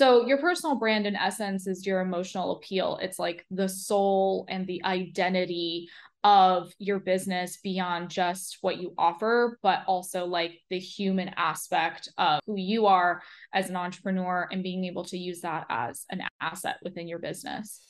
So, your personal brand, in essence, is your emotional appeal. It's like the soul and the identity of your business beyond just what you offer, but also like the human aspect of who you are as an entrepreneur and being able to use that as an asset within your business.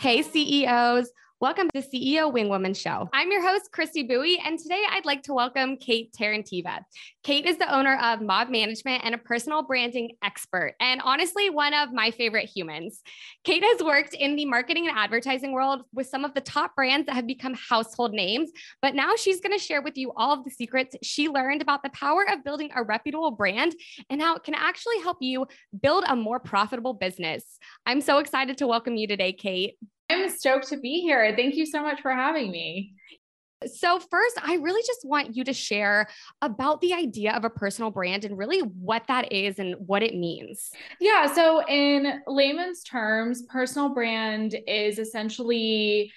Hey, CEOs. Welcome to the CEO Wingwoman Show. I'm your host, Christy Bowie, and today I'd like to welcome Kate Terentieva. Kate is the owner of Mob Management and a personal branding expert, and honestly, one of my favorite humans. Kate has worked in the marketing and advertising world with some of the top brands that have become household names, but now she's going to share with you all of the secrets she learned about the power of building a reputable brand and how it can actually help you build a more profitable business. I'm so excited to welcome you today, Kate. I'm stoked to be here. Thank you so much for having me. So, first, I really just want you to share about the idea of a personal brand and really what that is and what it means. Yeah. So, in layman's terms, personal brand is essentially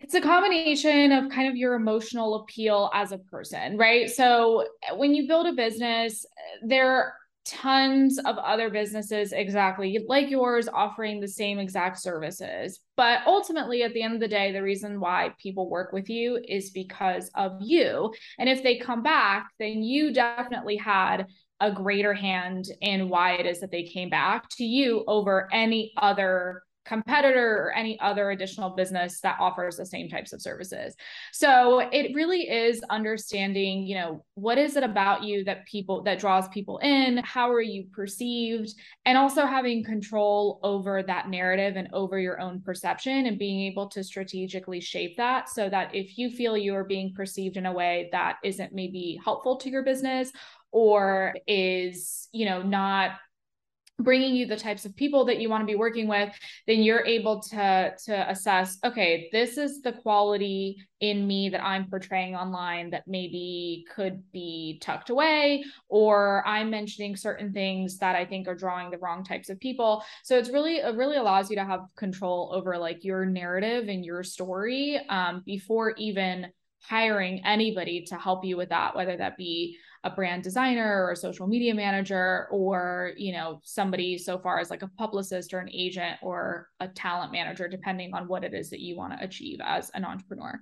it's a combination of kind of your emotional appeal as a person, right? So, when you build a business, there tons of other businesses exactly like yours offering the same exact services. But ultimately, at the end of the day, the reason why people work with you is because of you. And if they come back, then you definitely had a greater hand in why it is that they came back to you over any other competitor or any other additional business that offers the same types of services. So it really is understanding, you know, what is it about you that people that draws people in? How are you perceived? And also having control over that narrative and over your own perception and being able to strategically shape that so that if you feel you are being perceived in a way that isn't maybe helpful to your business or is, you know, not bringing you the types of people that you want to be working with then you're able to to assess okay this is the quality in me that i'm portraying online that maybe could be tucked away or i'm mentioning certain things that i think are drawing the wrong types of people. So it's really it really allows you to have control over like your narrative and your story um, before even hiring anybody to help you with that whether that be a brand designer or a social media manager or you know somebody so far as like a publicist or an agent or a talent manager depending on what it is that you want to achieve as an entrepreneur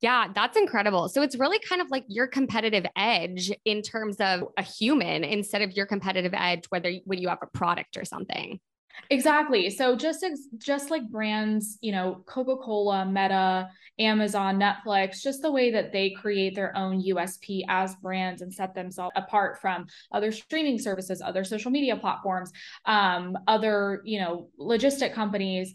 yeah, that's incredible. So it's really kind of like your competitive edge in terms of a human instead of your competitive edge, whether when you have a product or something. Exactly. So just just like brands, you know, Coca-Cola, Meta, Amazon, Netflix, just the way that they create their own USP as brands and set themselves apart from other streaming services, other social media platforms, um, other, you know, logistic companies.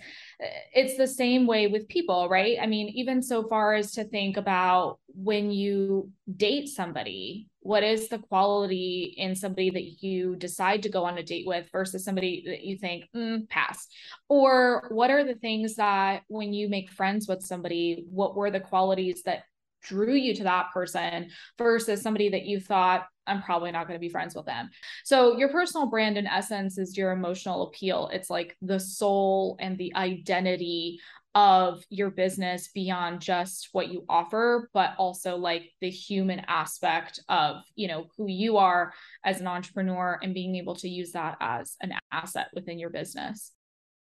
It's the same way with people, right? I mean, even so far as to think about when you date somebody, what is the quality in somebody that you decide to go on a date with versus somebody that you think mm, pass or what are the things that when you make friends with somebody what were the qualities that drew you to that person versus somebody that you thought I'm probably not going to be friends with them. So your personal brand in essence is your emotional appeal. It's like the soul and the identity of your business beyond just what you offer but also like the human aspect of you know who you are as an entrepreneur and being able to use that as an asset within your business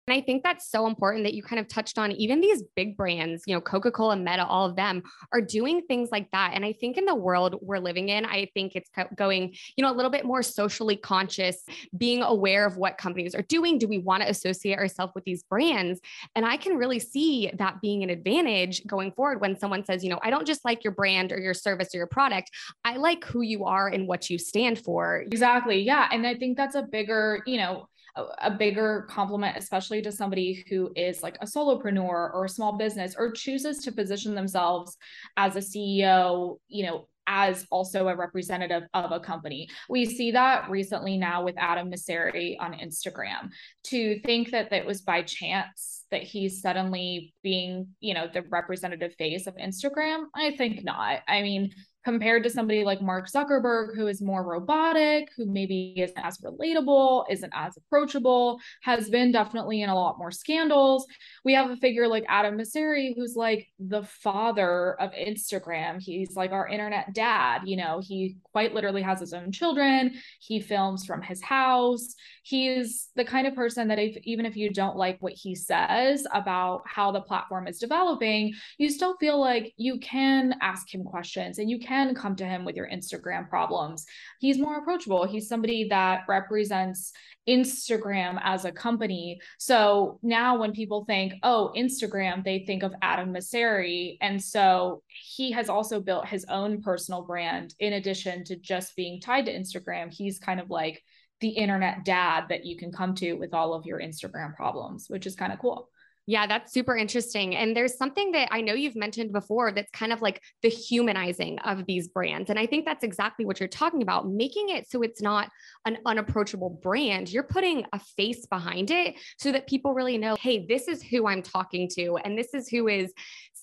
and I think that's so important that you kind of touched on even these big brands, you know, Coca Cola, Meta, all of them are doing things like that. And I think in the world we're living in, I think it's going, you know, a little bit more socially conscious, being aware of what companies are doing. Do we want to associate ourselves with these brands? And I can really see that being an advantage going forward when someone says, you know, I don't just like your brand or your service or your product, I like who you are and what you stand for. Exactly. Yeah. And I think that's a bigger, you know, a, bigger compliment, especially to somebody who is like a solopreneur or a small business or chooses to position themselves as a CEO, you know, as also a representative of a company. We see that recently now with Adam Mosseri on Instagram. To think that that was by chance that he's suddenly being, you know, the representative face of Instagram? I think not. I mean, compared to somebody like Mark Zuckerberg, who is more robotic, who maybe isn't as relatable, isn't as approachable, has been definitely in a lot more scandals. We have a figure like Adam Mosseri, who's like the father of Instagram. He's like our internet dad. You know, he quite literally has his own children. He films from his house. He's the kind of person that if, even if you don't like what he says about how the platform is developing, you still feel like you can ask him questions and you can come to him with your Instagram problems. He's more approachable. He's somebody that represents Instagram as a company. So now when people think, oh, Instagram, they think of Adam Mosseri. And so he has also built his own personal brand in addition to just being tied to Instagram. He's kind of like the internet dad that you can come to with all of your Instagram problems, which is kind of cool. Yeah, that's super interesting. And there's something that I know you've mentioned before that's kind of like the humanizing of these brands. And I think that's exactly what you're talking about, making it so it's not an unapproachable brand. You're putting a face behind it so that people really know, hey, this is who I'm talking to and this is who is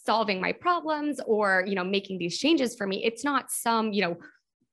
solving my problems or, you know, making these changes for me. It's not some, you know,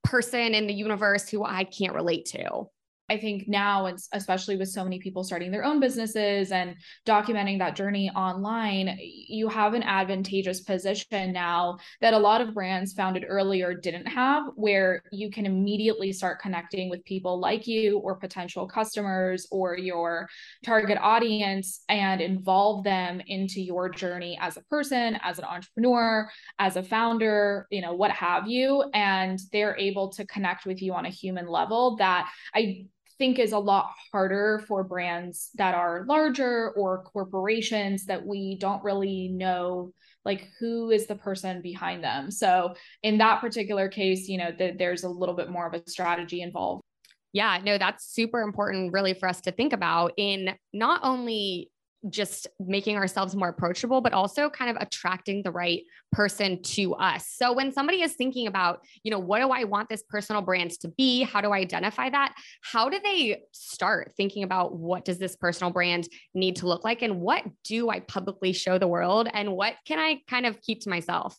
person in the universe who I can't relate to. I think now, especially with so many people starting their own businesses and documenting that journey online, you have an advantageous position now that a lot of brands founded earlier didn't have, where you can immediately start connecting with people like you or potential customers or your target audience and involve them into your journey as a person, as an entrepreneur, as a founder, you know, what have you. And they're able to connect with you on a human level that I think is a lot harder for brands that are larger or corporations that we don't really know like who is the person behind them. So in that particular case you know th- there's a little bit more of a strategy involved. Yeah no that's super important really for us to think about in not only just making ourselves more approachable, but also kind of attracting the right person to us. So when somebody is thinking about, you know, what do I want this personal brand to be? How do I identify that? How do they start thinking about what does this personal brand need to look like? And what do I publicly show the world? And what can I kind of keep to myself?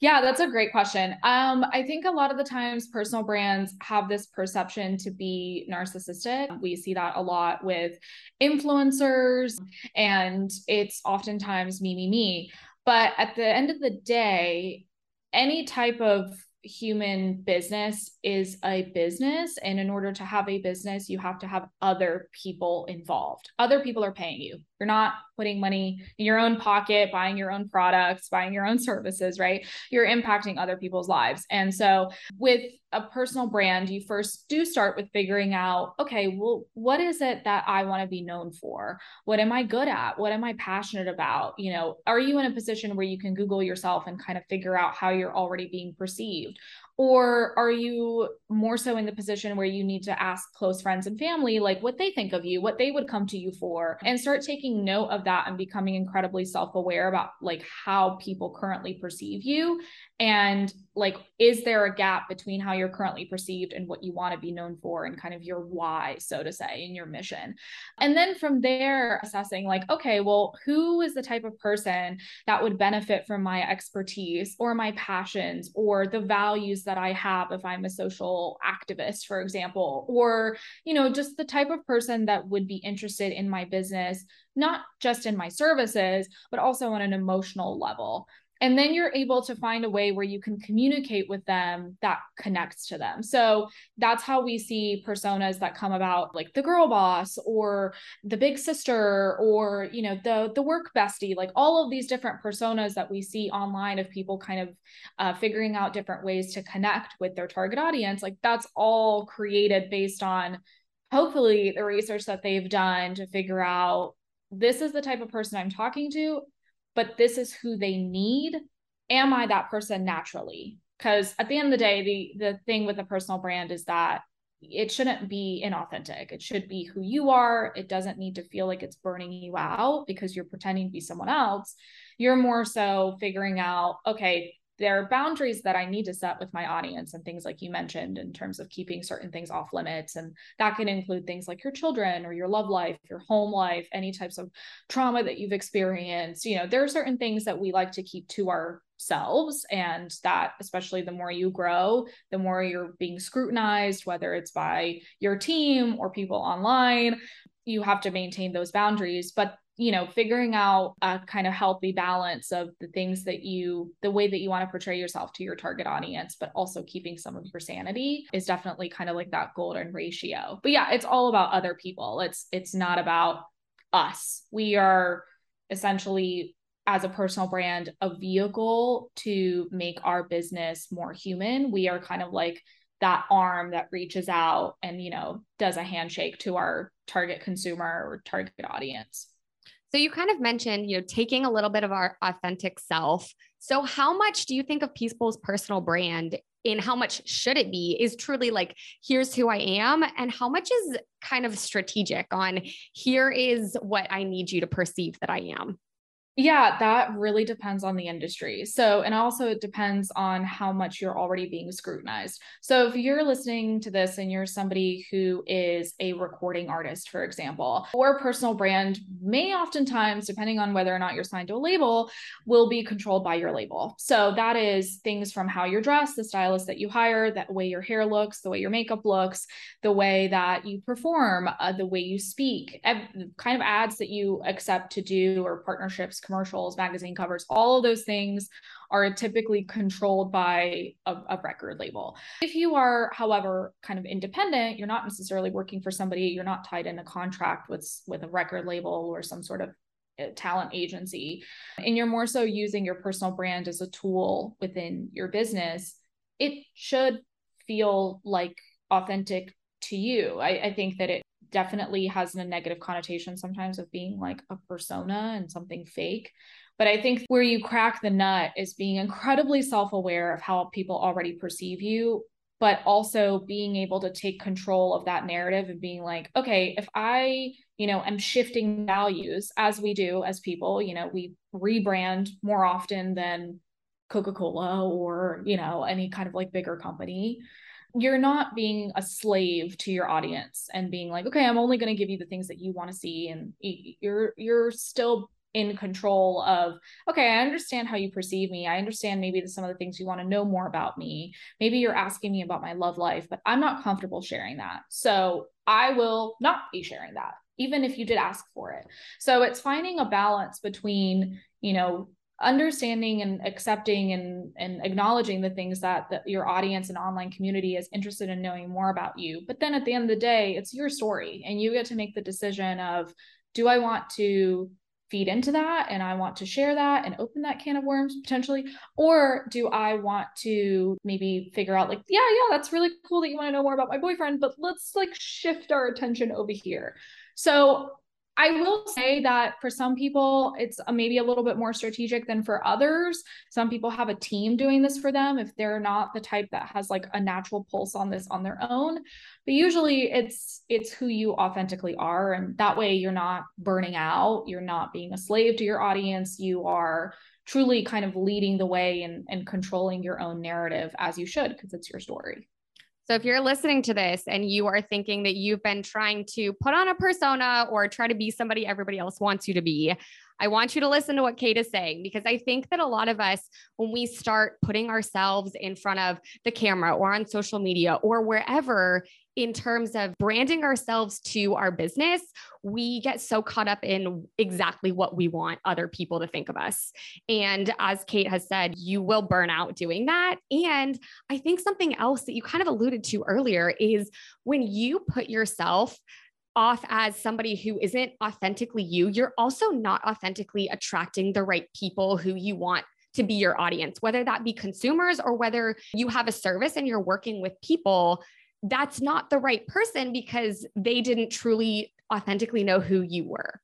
Yeah, that's a great question. Um, I think a lot of the times personal brands have this perception to be narcissistic. We see that a lot with influencers, and it's oftentimes me, me, me. But at the end of the day, any type of human business is a business. And in order to have a business, you have to have other people involved. Other people are paying you. You're not putting money in your own pocket, buying your own products, buying your own services, right? You're impacting other people's lives. And so with a personal brand, you first do start with figuring out, okay, well, what is it that I want to be known for? What am I good at? What am I passionate about? You know, are you in a position where you can Google yourself and kind of figure out how you're already being perceived? Or are you more so in the position where you need to ask close friends and family, like what they think of you, what they would come to you for, and start taking note of that and becoming incredibly self aware about like how people currently perceive you? And like is there a gap between how you're currently perceived and what you want to be known for and kind of your why so to say in your mission? And then from there assessing like okay well who is the type of person that would benefit from my expertise or my passions or the values that i have if i'm a social activist for example or you know just the type of person that would be interested in my business not just in my services but also on an emotional level and then you're able to find a way where you can communicate with them that connects to them. So that's how we see personas that come about like the girl boss or the big sister or you know the the work bestie like all of these different personas that we see online of people kind of uh, figuring out different ways to connect with their target audience. Like that's all created based on hopefully the research that they've done to figure out this is the type of person I'm talking to but this is who they need. Am I that person naturally? Because at the end of the day, the the thing with a personal brand is that it shouldn't be inauthentic. It should be who you are. It doesn't need to feel like it's burning you out because you're pretending to be someone else. You're more so figuring out, okay, there are boundaries that I need to set with my audience and things like you mentioned in terms of keeping certain things off limits. And that can include things like your children or your love life, your home life, any types of trauma that you've experienced. You know, there are certain things that we like to keep to ourselves. And that, especially the more you grow, the more you're being scrutinized, whether it's by your team or people online. You have to maintain those boundaries. But you know figuring out a kind of healthy balance of the things that you the way that you want to portray yourself to your target audience but also keeping some of your sanity is definitely kind of like that golden ratio. But yeah it's all about other people. It's it's not about us. We are essentially as a personal brand a vehicle to make our business more human. We are kind of like that arm that reaches out and you know does a handshake to our target consumer or target audience so you kind of mentioned, you know, taking a little bit of our authentic self. So how much do you think of Peaceful's personal brand in how much should it be is truly like here's who I am and how much is kind of strategic on here is what I need you to perceive that I am? Yeah, that really depends on the industry. So, and also it depends on how much you're already being scrutinized. So, if you're listening to this and you're somebody who is a recording artist, for example, or personal brand may oftentimes, depending on whether or not you're signed to a label, will be controlled by your label. So, that is things from how you're dressed, the stylist that you hire, that way your hair looks, the way your makeup looks, the way that you perform, uh, the way you speak, kind of ads that you accept to do or partnerships commercials, magazine covers, all of those things are typically controlled by a, a, record label. If you are, however, kind of independent, you're not necessarily working for somebody, you're not tied in a contract with, with a record label or some sort of uh, talent agency, and you're more so using your personal brand as a tool within your business, it should feel like authentic to you. I, I think that it definitely has a negative connotation sometimes of being like a persona and something fake. But I think where you crack the nut is being incredibly self aware of how people already perceive you, but also being able to take control of that narrative and being like, okay, if I, you know, am shifting values as we do as people, you know, we rebrand more often than Coca Cola or, you know, any kind of like bigger company you're not being a slave to your audience and being like okay i'm only going to give you the things that you want to see and you're you're still in control of okay i understand how you perceive me. I understand maybe some of the things you want to know more about me. Maybe you're asking me about my love life but i'm not comfortable sharing that. So i will not be sharing that even if you did ask for it. So it's finding a balance between you know understanding and accepting and, and acknowledging the things that, that your audience and online community is interested in knowing more about you. But then at the end of the day, it's your story and you get to make the decision of do I want to feed into that and I want to share that and open that can of worms potentially? Or do I want to maybe figure out, like, yeah, yeah, that's really cool that you want to know more about my boyfriend, but let's like shift our attention over here. So I will say that for some people, it's maybe a little bit more strategic than for others. Some people have a team doing this for them if they're not the type that has like a natural pulse on this on their own. But usually it's it's who you authentically are and that way you're not burning out, you're not being a slave to your audience, you are truly kind of leading the way and, and controlling your own narrative as you should because it's your story. So if you're listening to this and you are thinking that you've been trying to put on a persona or try to be somebody everybody else wants you to be, I want you to listen to what Kate is saying because I think that a lot of us, when we start putting ourselves in front of the camera or on social media or wherever, in terms of branding ourselves to our business, we get so caught up in exactly what we want other people to think of us. And as Kate has said, you will burn out doing that. And I think something else that you kind of alluded to earlier is when you put yourself off as somebody who isn't authentically you, you're also not authentically attracting the right people who you want to be your audience, whether that be consumers or whether you have a service and you're working with people. That's not the right person because they didn't truly authentically know who you were.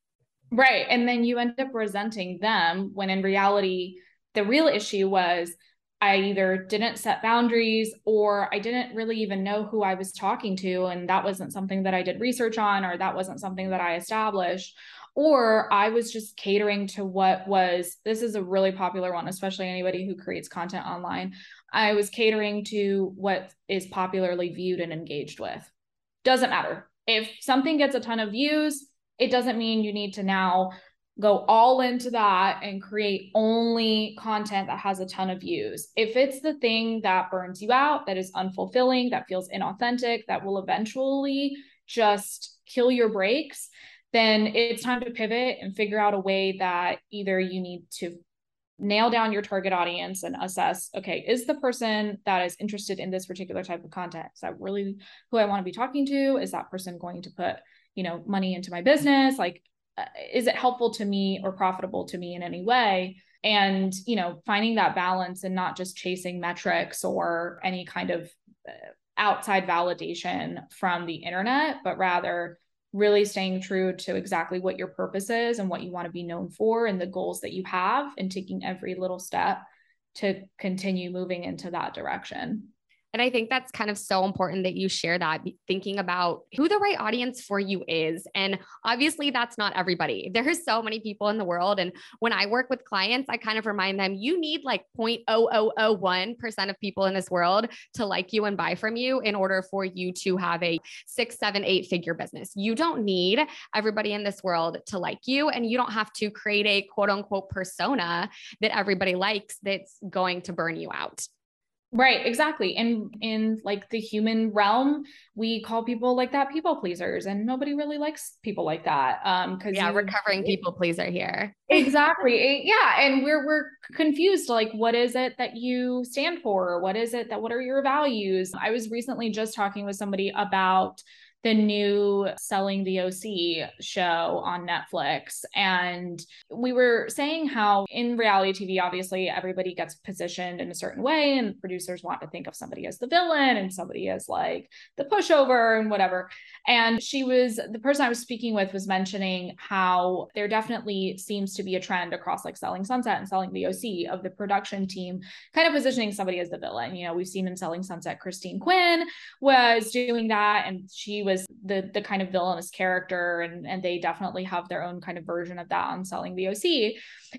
Right. And then you end up resenting them when in reality, the real issue was I either didn't set boundaries or I didn't really even know who I was talking to. And that wasn't something that I did research on, or that wasn't something that I established. or I was just catering to what was this is a really popular one, especially anybody who creates content online. I was catering to what is popularly viewed and engaged with. Doesn't matter. If something gets a ton of views, it doesn't mean you need to now go all into that and create only content that has a ton of views. If it's the thing that burns you out, that is unfulfilling, that feels inauthentic, that will eventually just kill your breaks, then it's time to pivot and figure out a way that either you need to nail down your target audience and assess okay is the person that is interested in this particular type of content is that really who i want to be talking to is that person going to put you know money into my business like is it helpful to me or profitable to me in any way and you know finding that balance and not just chasing metrics or any kind of uh, outside validation from the internet but rather really staying true to exactly what your purpose is and what you want to be known for and the goals that you have and taking every little step to continue moving into that direction. And I think that's kind of so important that you share that, thinking about who the right audience for you is. And obviously, that's not everybody. There are so many people in the world. And when I work with clients, I kind of remind them you need like 0.0001% of people in this world to like you and buy from you in order for you to have a six, seven, eight figure business. You don't need everybody in this world to like you. And you don't have to create a quote unquote persona that everybody likes that's going to burn you out. Right, exactly. And in like the human realm, we call people like that people pleasers, and nobody really likes people like that. Um, because yeah, we're covering people pleaser here. Exactly. yeah, and we're we're confused. Like, what is it that you stand for? What is it that? What are your values? I was recently just talking with somebody about the new Selling the OC show on Netflix. And we were saying how in reality TV, obviously, everybody gets positioned in a certain way, and producers want to think of somebody as the villain and somebody as like the pushover and whatever. And she was the person I was speaking with was mentioning how there definitely seems to be a trend across like Selling Sunset and Selling the OC of the production team kind of positioning somebody as the villain. You know, we've seen in Selling Sunset, Christine Quinn was doing that, and she was the the kind of villainous character and and they definitely have their own kind of version of that on selling the OC.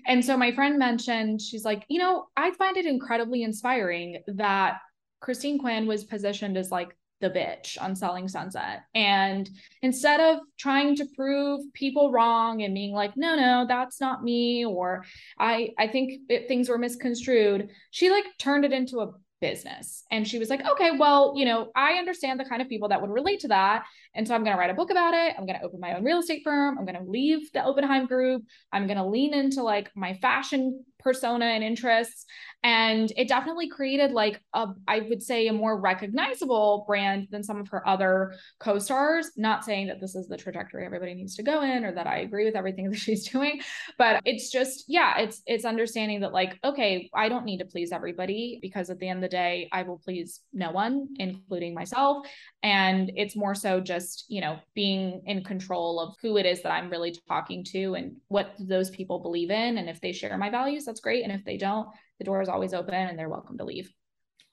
And so my friend mentioned she's like, you know, I find it incredibly inspiring that Christine Quinn was positioned as like the bitch on selling sunset and instead of trying to prove people wrong and being like no no that's not me or i i think it, things were misconstrued she like turned it into a business. And she was like, okay, well, you know, I understand the kind of people that would relate to that. And so I'm going to write a book about it. I'm going to open my own real estate firm. I'm going to leave the Oppenheim group. I'm going to lean into like my fashion persona and interests and it definitely created like a i would say a more recognizable brand than some of her other co-stars not saying that this is the trajectory everybody needs to go in or that i agree with everything that she's doing but it's just yeah it's it's understanding that like okay i don't need to please everybody because at the end of the day i will please no one including myself and it's more so just you know being in control of who it is that i'm really talking to and what those people believe in and if they share my values that's great and if they don't the door is always open and they're welcome to leave.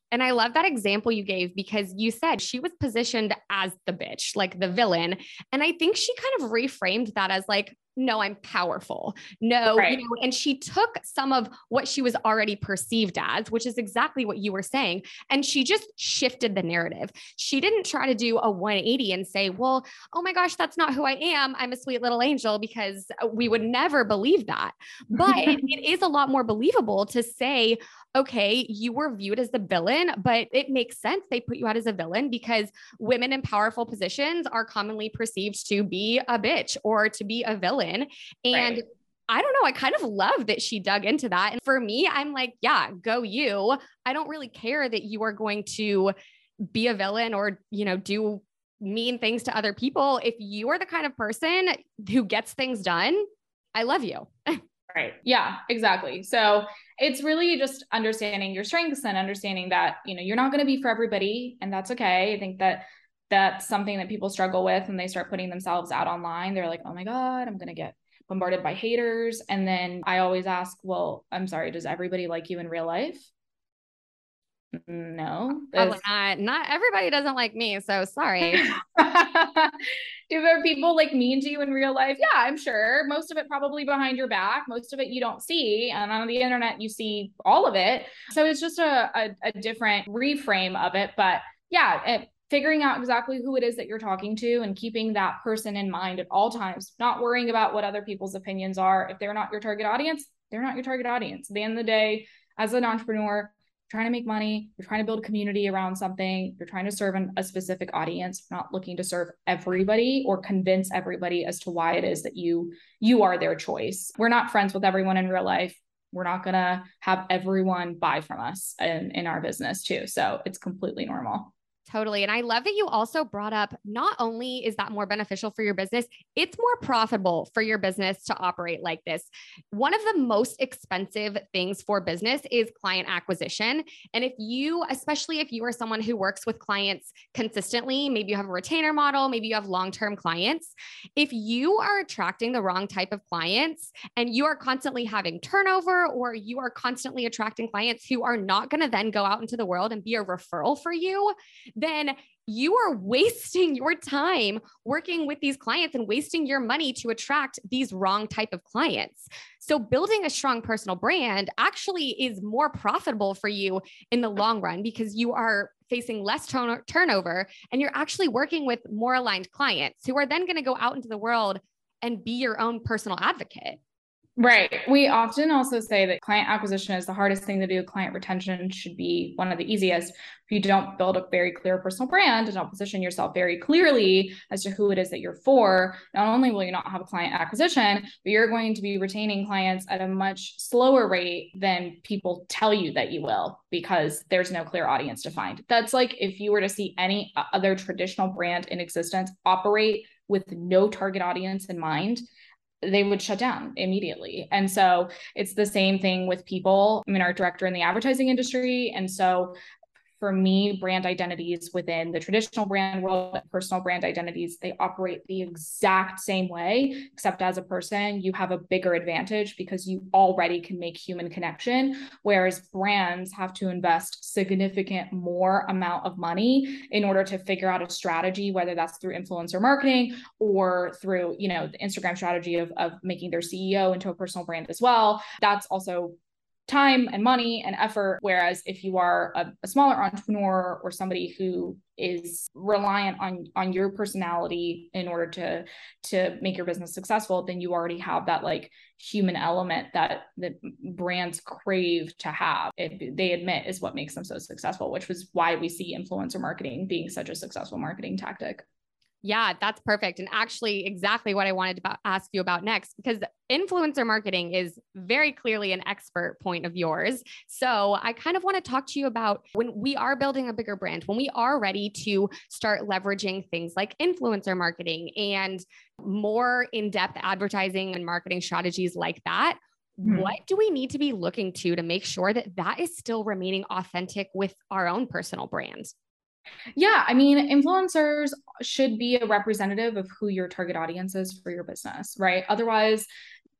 And I love that example you gave because you said she was positioned as the bitch, like the villain. And I think she kind of reframed that as like, no, I'm powerful. No, right. you know, and she took some of what she was already perceived as, which is exactly what you were saying, and she just shifted the narrative. She didn't try to do a 180 and say, well, oh my gosh, that's not who I am. I'm a sweet little angel, because we would never believe that. But it is a lot more believable to say, okay, you were viewed as the villain, but it makes sense they put you out as a villain because women in powerful positions are commonly perceived to be a bitch or to be a villain. And right. I don't know. I kind of love that she dug into that. And for me, I'm like, yeah, go you. I don't really care that you are going to be a villain or, you know, do mean things to other people. If you are the kind of person who gets things done, I love you. right. Yeah, exactly. So it's really just understanding your strengths and understanding that, you know, you're not going to be for everybody and that's okay. I think that that's something that people struggle with and they start putting themselves out online. They're like, "Oh my god, I'm going to get bombarded by haters." And then I always ask, "Well, I'm sorry, does everybody like you in real life?" No, oh, probably not. Not everybody doesn't like me, so sorry. Do there people like mean to you in real life? Yeah, I'm sure. Most of it probably behind your back. Most of it you don't see, and on the internet you see all of it. So it's just a a, a different reframe of it. But yeah, it, figuring out exactly who it is that you're talking to and keeping that person in mind at all times, not worrying about what other people's opinions are. If they're not your target audience, they're not your target audience. At the end of the day, as an entrepreneur, trying to make money, you're trying to build community around something, you're trying to serve a specific audience, not looking to serve everybody or convince everybody as to why it is that you you are their choice. We're not friends with everyone in real life. We're not going to have everyone buy from us in, in our business too. So it's completely normal. Totally. And I love that you also brought up not only is that more beneficial for your business, it's more profitable for your business to operate like this. One of the most expensive things for business is client acquisition. And if you, especially if you are someone who works with clients consistently, maybe you have a retainer model, maybe you have long term clients, if you are attracting the wrong type of clients and you are constantly having turnover or you are constantly attracting clients who are not going to then go out into the world and be a referral for you, then you are wasting your time working with these clients and wasting your money to attract these wrong type of clients. So building a strong personal brand actually is more profitable for you in the long run because you are facing less turnover and you're actually working with more aligned clients who are then going to go out into the world and be your own personal advocate. Right. We often also say that client acquisition is the hardest thing to do. Client retention should be one of the easiest. If you don't build a very clear personal brand and don't position yourself very clearly as to who it is that you're for, not only will you not have a client acquisition, but you're going to be retaining clients at a much slower rate than people tell you that you will because there's no clear audience to find. That's like if you were to see any other traditional brand in existence operate with no target audience in mind they would shut down immediately. And so it's the same thing with people. I'm an art director in the advertising industry. And so for me, brand identities within the traditional brand world, personal brand identities, they operate the exact same way, except as a person, you have a bigger advantage because you already can make human connection. Whereas brands have to invest significant more amount of money in order to figure out a strategy, whether that's through influencer marketing or through, you know, the Instagram strategy of, of making their CEO into a personal brand as well. That's also time and money and effort. Whereas if you are a, a, smaller entrepreneur or somebody who is reliant on on your personality in order to to make your business successful, then you already have that like human element that that brands crave to have. It, they admit is what makes them so successful, which was why we see influencer marketing being such a successful marketing tactic. Yeah, that's perfect. And actually, exactly what I wanted to ask you about next, because influencer marketing is very clearly an expert point of yours. So I kind of want to talk to you about when we are building a bigger brand, when we are ready to start leveraging things like influencer marketing and more in depth advertising and marketing strategies like that. Hmm. What do we need to be looking to to make sure that that is still remaining authentic with our own personal brand? Yeah, I mean, influencers should be a representative of who your target audience is for your business, right? Otherwise,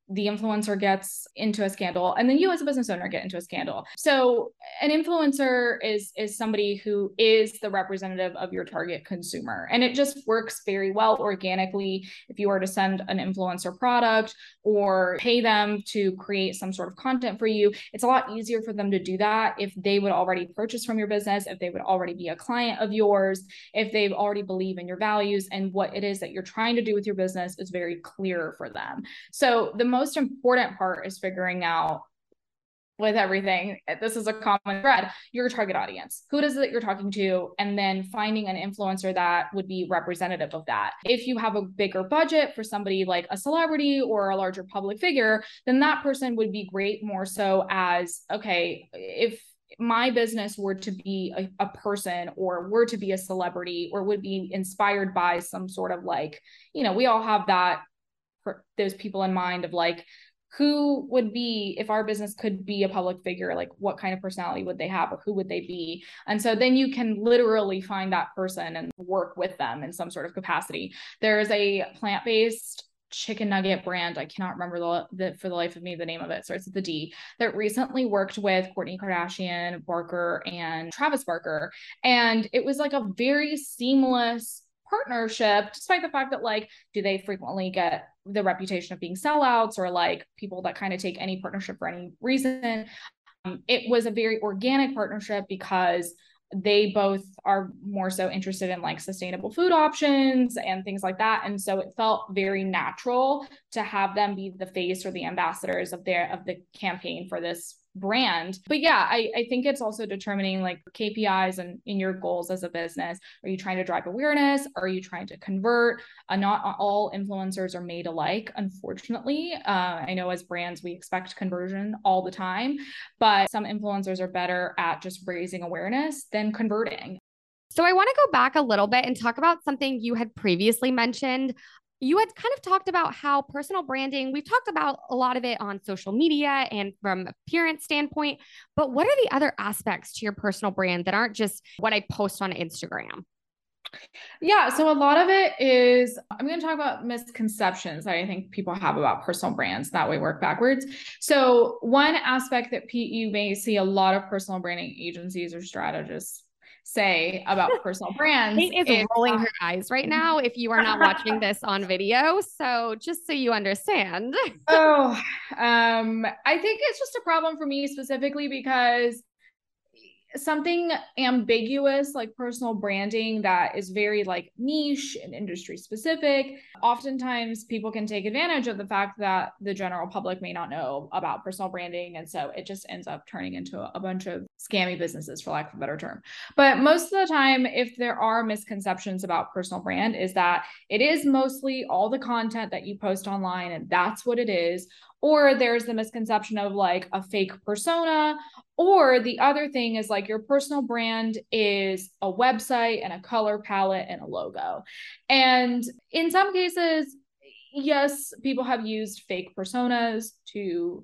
the influencer gets into a scandal and then you as a business owner get into a scandal. So an influencer is is somebody who is the representative of your target consumer and it just works very well organically. If you were to send an influencer product or pay them to create some sort of content for you it's a lot easier for them to do that if they would already purchase from your business if they would already be a client of yours if they already believe in your values and what it is that you're trying to do with your business is very clear for them. So the most important part is figuring out with everything this is a common thread your target audience. Who it that you're talking to and then finding an influencer that would be representative of that. If you have a bigger budget for somebody like a celebrity or a larger public figure then that person would be great more so as okay if my business were to be a, a person or were to be a celebrity or would be inspired by some sort of like you know we all have that those people in mind of like who would be if our business could be a public figure like what kind of personality would they have or who would they be and so then you can literally find that person and work with them in some sort of capacity there's a plant-based chicken nugget brand. I cannot remember the, the, for the life of me the name of it. Starts with the D. That recently worked with Kourtney Kardashian, Barker, and Travis Barker, and it was like a very seamless partnership, despite the fact that like, do they frequently get the reputation of being sellouts or like people that kind of take any partnership for any reason? Um, it was a very organic partnership because they both are more so interested in like sustainable food options and things like that and so it felt very natural to have them be the face or the ambassadors of their of the campaign for this brand. But yeah, I, I think it's also determining like KPIs and in your goals as a business. Are you trying to drive awareness? Are you trying to convert? Uh, not all influencers are made alike, unfortunately. Uh, I know as brands, we expect conversion all the time, but some influencers are better at just raising awareness than converting. So I want to go back a little bit and talk about something you had previously mentioned you had kind of talked about how personal branding, we've talked about a lot of it on social media and from appearance standpoint, but what are the other aspects to your personal brand that aren't just what I post on Instagram? Yeah, so a lot of it is I'm going to talk about misconceptions that I think people have about personal brands. That way, work backwards. So, one aspect that Pete, you may see a lot of personal branding agencies or strategists say about personal brands. Kate is rolling her eyes right now if you are not watching this on video. So just so you understand. oh, um, I think it's just a problem for me specifically because something ambiguous like personal branding that is very like niche and industry specific. Oftentimes people can take advantage of the fact that the general public may not know about personal branding and so it just ends up turning into a bunch of scammy businesses for lack of a better term. But most of the time if there are misconceptions about personal brand is that it is mostly all the content that you post online and that's what it is. Or there's the misconception of like a fake persona or the other thing is like your personal brand is a website and a color palette and a logo and in some cases yes people have used fake personas to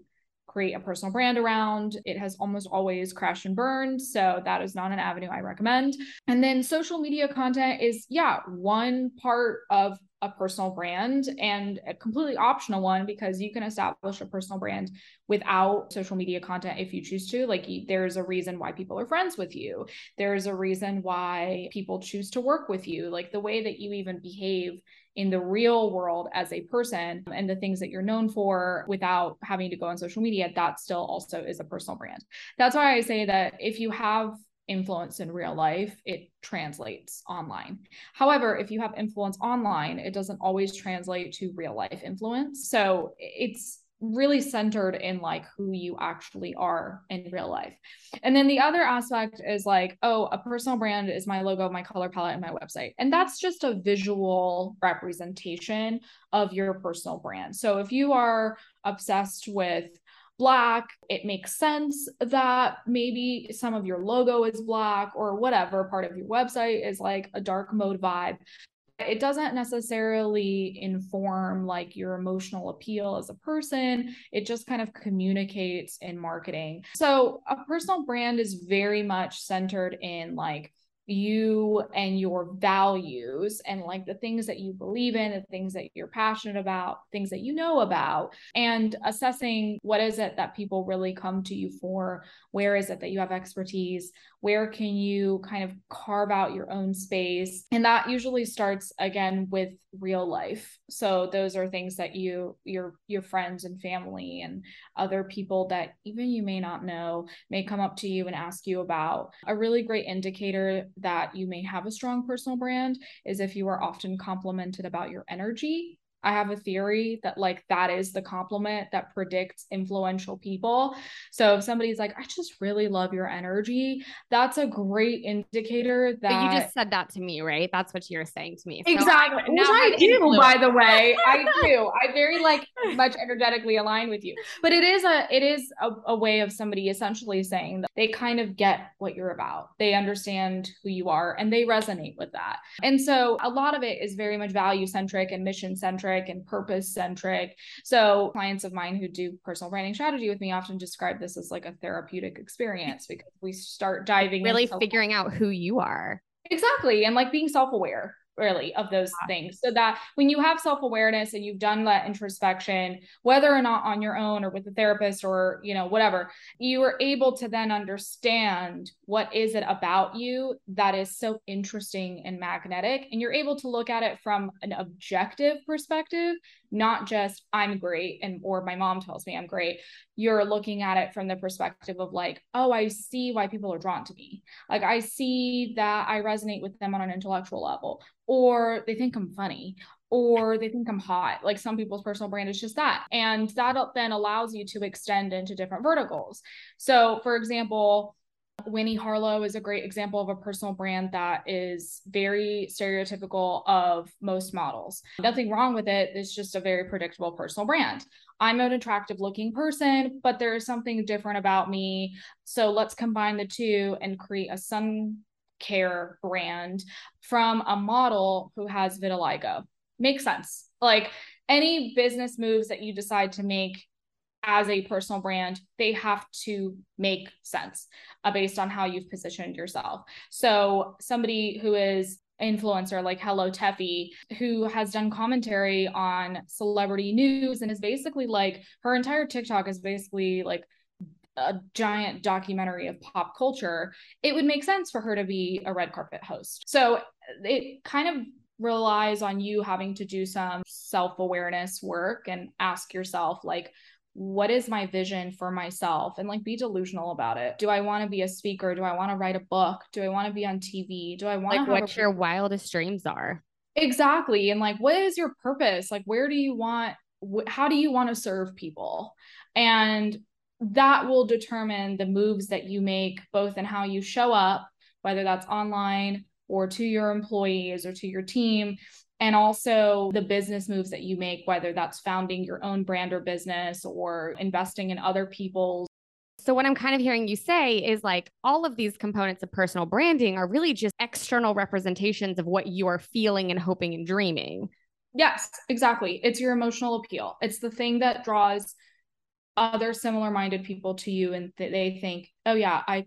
create a personal brand around. It has almost always crashed and burned. So that is not an avenue I recommend. And then social media content is, yeah, one part of a personal brand and a completely optional one because you can establish a personal brand without social media content if you choose to. Like, there's a reason why people are friends with you, there's a reason why people choose to work with you. Like, the way that you even behave in the real world as a person and the things that you're known for without having to go on social media, that still also is a personal brand. That's why I say that if you have influence in real life, it translates online. However, if you have influence online, it doesn't always translate to real life influence. So it's really centered in like who you actually are in real life. And then the other aspect is like, oh, a personal brand is my logo, my color palette, and my website. And that's just a visual representation of your personal brand. So if you are obsessed with black, it makes sense that maybe some of your logo is black or whatever part of your website is like a dark mode vibe. It doesn't necessarily inform like your emotional appeal as a person. It just kind of communicates in marketing. So, a personal brand is very much centered in like you and your values and like the things that you believe in, the things that you're passionate about, things that you know about, and assessing what is it that people really come to you for? Where is it that you have expertise? Where can you kind of carve out your own space? And that usually starts again with real life. So those are things that you your your friends and family and other people that even you may not know may come up to you and ask you about. A really great indicator that you may have a strong personal brand is if you are often complimented about your energy I have a theory that like that is the compliment that predicts influential people. So if somebody's like, I just really love your energy, that's a great indicator that but you just said that to me, right? That's what you're saying to me. So exactly. Which I do, influence. by the way. I do. I very like much energetically aligned with you. But it is a it is a, a way of somebody essentially saying that they kind of get what you're about. They understand who you are and they resonate with that. And so a lot of it is very much value centric and mission centric centric and purpose centric. So, clients of mine who do personal branding strategy with me often describe this as like a therapeutic experience because we start diving really figuring out who you are. Exactly. And like being self aware really of those things. So that when you have self-awareness and you've done that introspection whether or not on your own or with a therapist or you know whatever you are able to then understand what is it about you that is so interesting and magnetic. And you're able to look at it from an objective perspective not just i'm great and or my mom tells me i'm great you're looking at it from the perspective of like oh i see why people are drawn to me like i see that i resonate with them on an intellectual level or they think I'm funny or they think I'm hot. Like some people's personal brand is just that. And that uh, then allows you to extend into different verticals. So, for example, Winnie Harlow is a great example of a personal brand that is very stereotypical of most models. Nothing wrong with it. It's just a very predictable personal brand. I'm an attractive looking person, but there is something different about me. So let's combine the two and create a sun care brand from a model who has vitiligo. Makes sense. Like any business moves that you decide to make as a personal brand, they have to make sense uh, based on how you've positioned yourself. So somebody who is influencer like Hello Teffy, who has done commentary on celebrity news and is basically like her entire TikTok is basically like a giant documentary of pop culture, it would make sense for her to be a red carpet host. So it kind of relies on you having to do some self awareness work and ask yourself, like, what is my vision for myself? And like be delusional about it. Do i want to be a speaker? Do i want to write a book? Do i want to be on tv do i want like what a- your wildest dreams are. Exactly. And like what is your purpose? Like where do you want wh- how do you want to serve people? And that will determine the moves that you make, both in how you show up, whether that's online or to your employees or to your team, and also the business moves that you make, whether that's founding your own brand or business or investing in other people's. So, what I'm kind of hearing you say is like all of these components of personal branding are really just external representations of what you are feeling and hoping and dreaming. Yes, exactly. It's your emotional appeal. It's the thing that draws other similar minded people to you and th- they think oh yeah i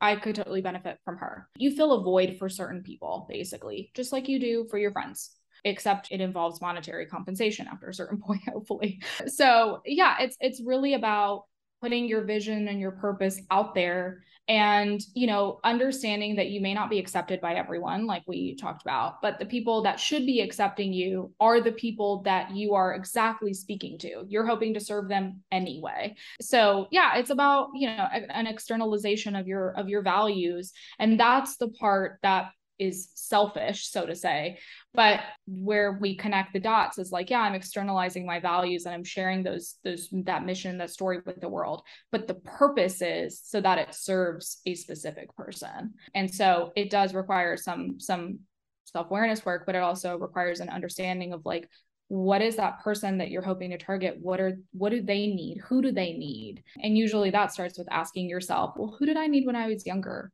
i could totally benefit from her you fill a void for certain people basically just like you do for your friends except it involves monetary compensation after a certain point hopefully. So yeah it's it's really about putting your vision and your purpose out there and you know understanding that you may not be accepted by everyone like we talked about but the people that should be accepting you are the people that you are exactly speaking to. You're hoping to serve them anyway. So yeah it's about you know an externalization of your of your values. And that's the part that is selfish so to say but where we connect the dots is like yeah i'm externalizing my values and i'm sharing those those that mission that story with the world but the purpose is so that it serves a specific person. And so it does require some some self-awareness work but it also requires an understanding of like what is that person that you're hoping to target? What are what do they need? Who do they need? And usually that starts with asking yourself well who did i need when i was younger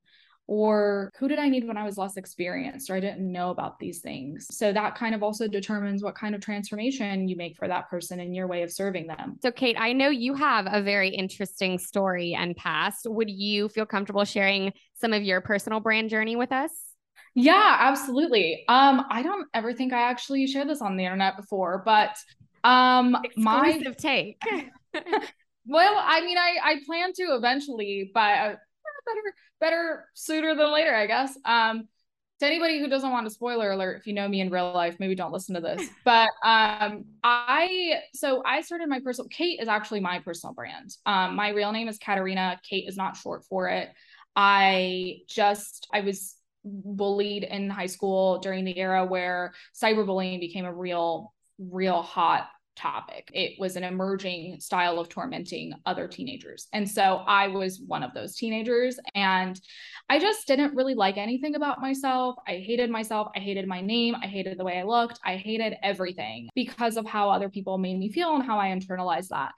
or who did I need when I was less experienced or I didn't know about these things. So that kind of also determines what kind of transformation you make for that person in your way of serving them. So, Kate, I know you have a very interesting story and past. Would you feel comfortable sharing some of your personal brand journey with us? Yeah, absolutely. Um, I don't ever think I actually shared this on the internet before, but um Exclusive my take. well, I mean, I I plan to eventually, but uh, better better sooner than later, I guess. Um, to anybody who doesn't want a spoiler alert, if you know me in real life, maybe don't listen to this. But um, I so I started my personal. Kate is actually my personal brand. Um, my real name is Katarina. Kate is not short for it. I just I was bullied in high school during the era where cyberbullying became a real real hot topic. It was an emerging style of tormenting other teenagers. And so I was one of those teenagers. And I just didn't really like anything about myself. I hated myself. I hated my name. I hated the way I looked. I hated everything because of how other people made me feel and how I internalized that.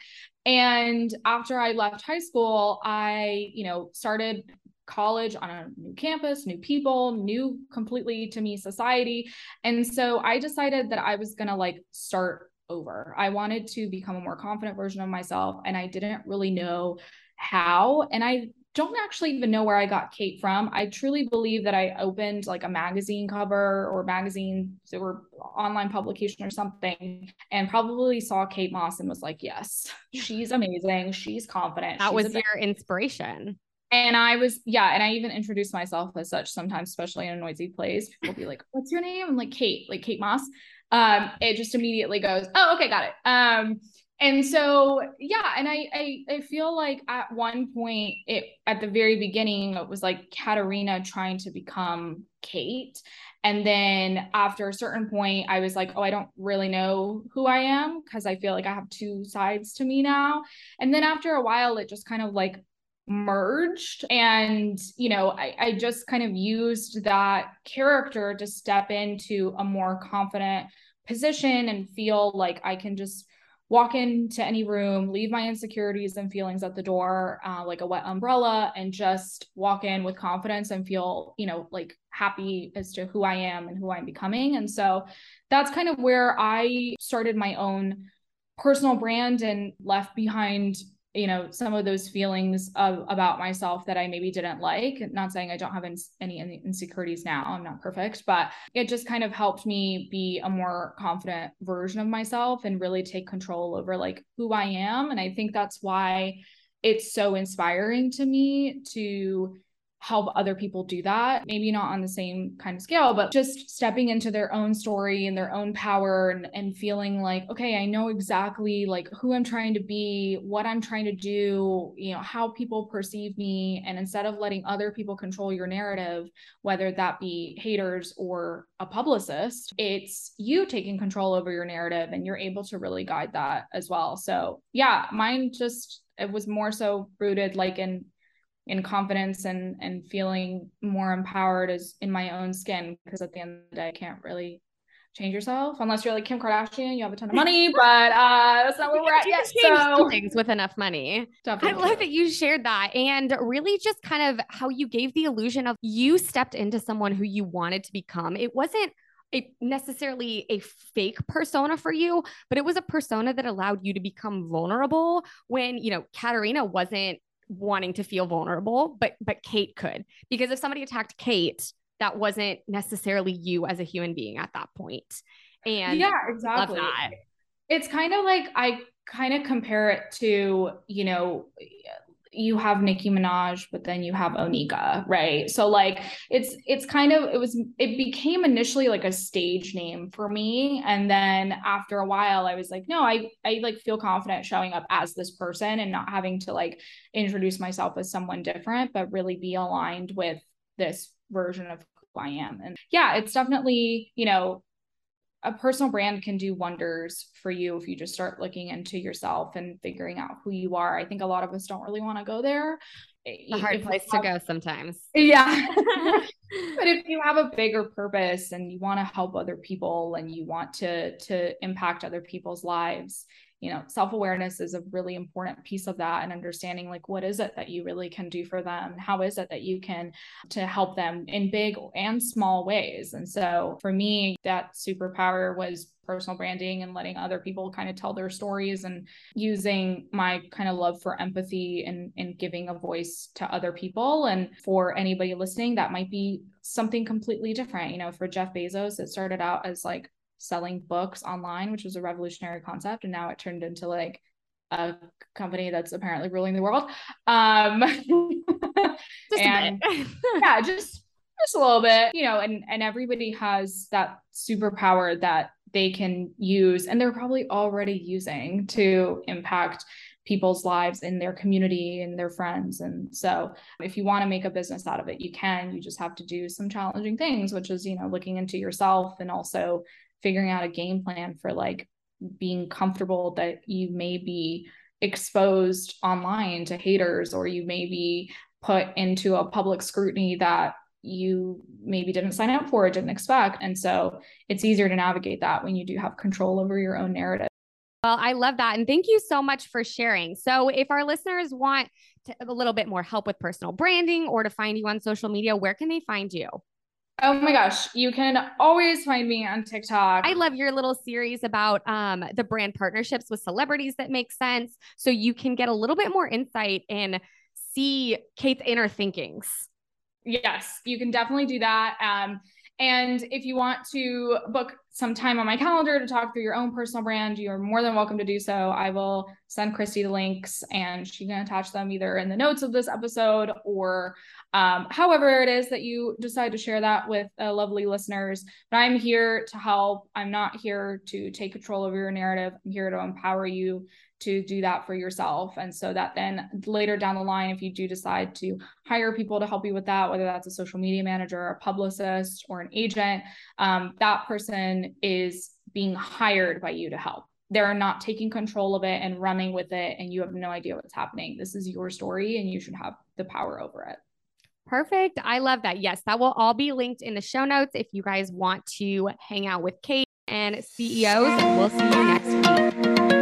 And after I left high school, I, you know, started college on a new campus, new people, new completely to me society. And so I decided that I was going to like start over. I wanted to become a more confident version of myself and I didn't really know how. And I don't actually even know where I got Kate from. I truly believe that I opened like a magazine cover or magazine so or online publication or something and probably saw Kate Moss and was like, yes, she's amazing. She's confident. That she's was your inspiration. And I was, yeah, and I even introduced myself as such sometimes, especially in a noisy place. People be like, What's your name? I'm like, Kate, like Kate Moss. Um, it just immediately goes, Oh, okay, got it. Um, and so yeah and I, I i feel like at one point it at the very beginning it was like katarina trying to become kate. And then after a certain point i was like oh i don't really know who i am because i feel like i have two sides to me now. And then after a while it just kind of like merged. And you know I, I just kind of used that character to step into a more confident position and feel like i can just walk into any room, leave my insecurities and feelings at the door, uh, like a wet umbrella, and just walk in with confidence and feel, you know, like happy as to who I am and who I'm becoming. And so that's kind of where I started my own personal brand and left behind you know some of those feelings of about myself that i maybe didn't like. Not saying i don't have any insecurities now i'm not perfect but it just kind of helped me be a more confident version of myself and really take control over like who i am. And i think that's why it's so inspiring to me to help other people do that. Maybe not on the same kind of scale, but just stepping into their own story and their own power and, and feeling like, okay, I know exactly like who I'm trying to be, what I'm trying to do, you know, how people perceive me. And instead of letting other people control your narrative, whether that be haters or a publicist, it's you taking control over your narrative and you're able to really guide that as well. So yeah, mine just it was more so rooted like in in confidence and and feeling more empowered as in my own skin because at the end of the day I can't really change yourself unless you're like Kim Kardashian you have a ton of money but uh that's not where we're at yet so things with enough money. Definitely I love that you shared that and really just kind of how you gave the illusion of you stepped into someone who you wanted to become. It wasn't a necessarily a fake persona for you, but it was a persona that allowed you to become vulnerable when, you know, Katarina wasn't wanting to feel vulnerable, but but Kate could. Because if somebody attacked Kate, that wasn't necessarily you as a human being at that point. And yeah, exactly. It's kind of like I kind of compare it to, you know, you have Nicki Minaj, but then you have Onika, right? So like it's it's kind of it was it became initially like a stage name for me. And then after a while I was like, no, I I like feel confident showing up as this person and not having to like introduce myself as someone different, but really be aligned with this version of who I am. And yeah, it's definitely, you know, a personal brand can do wonders for you if you just start looking into yourself and figuring out who you are. I think a lot of us don't really want to go there. A hard if place have, to go sometimes. Yeah. but if you have a bigger purpose and you want to help other people and you want to to impact other people's lives, you know self-awareness is a really important piece of that and understanding like what is it that you really can do for them how is it that you can to help them in big and small ways and so for me that superpower was personal branding and letting other people kind of tell their stories and using my kind of love for empathy and, and giving a voice to other people. And for anybody listening, that might be something completely different. You know, for Jeff Bezos, it started out as like selling books online, which was a revolutionary concept. And now it turned into like a company that's apparently ruling the world. Um, and yeah, just just a little bit, you know, and and everybody has that superpower that they can use and they're probably already using to impact people's lives in their community and their friends. And so if you want to make a business out of it, you can. You just have to do some challenging things, which is, you know, looking into yourself and also figuring out a game plan for like being comfortable that you may be exposed online to haters or you may be put into a public scrutiny that you maybe didn't sign up for, or didn't expect. And so it's easier to navigate that when you do have control over your own narrative. Well, I love that. And thank you so much for sharing. So, if our listeners want to, a little bit more help with personal branding or to find you on social media, where can they find you? Oh my gosh, you can always find me on TikTok. I love your little series about um, the brand partnerships with celebrities that make sense. So you can get a little bit more insight and see Kate's inner thinkings. Yes, you can definitely do that. Um, and if you want to book some time on my calendar to talk through your own personal brand, you're more than welcome to do so. I will send Christy the links and she can attach them either in the notes of this episode or um, however it is that you decide to share that with uh, lovely listeners. But I'm here to help. I'm not here to take control of your narrative. I'm here to empower you to do that for yourself. And so that then later down the line, if you do decide to hire people to help you with that, whether that's a social media manager, a publicist, or an agent, um, that person is being hired by you to help. They're not taking control of it and running with it, and you have no idea what's happening. This is your story, and you should have the power over it. Perfect. I love that. Yes, that will all be linked in the show notes if you guys want to hang out with Kate and CEOs. We'll see you next week.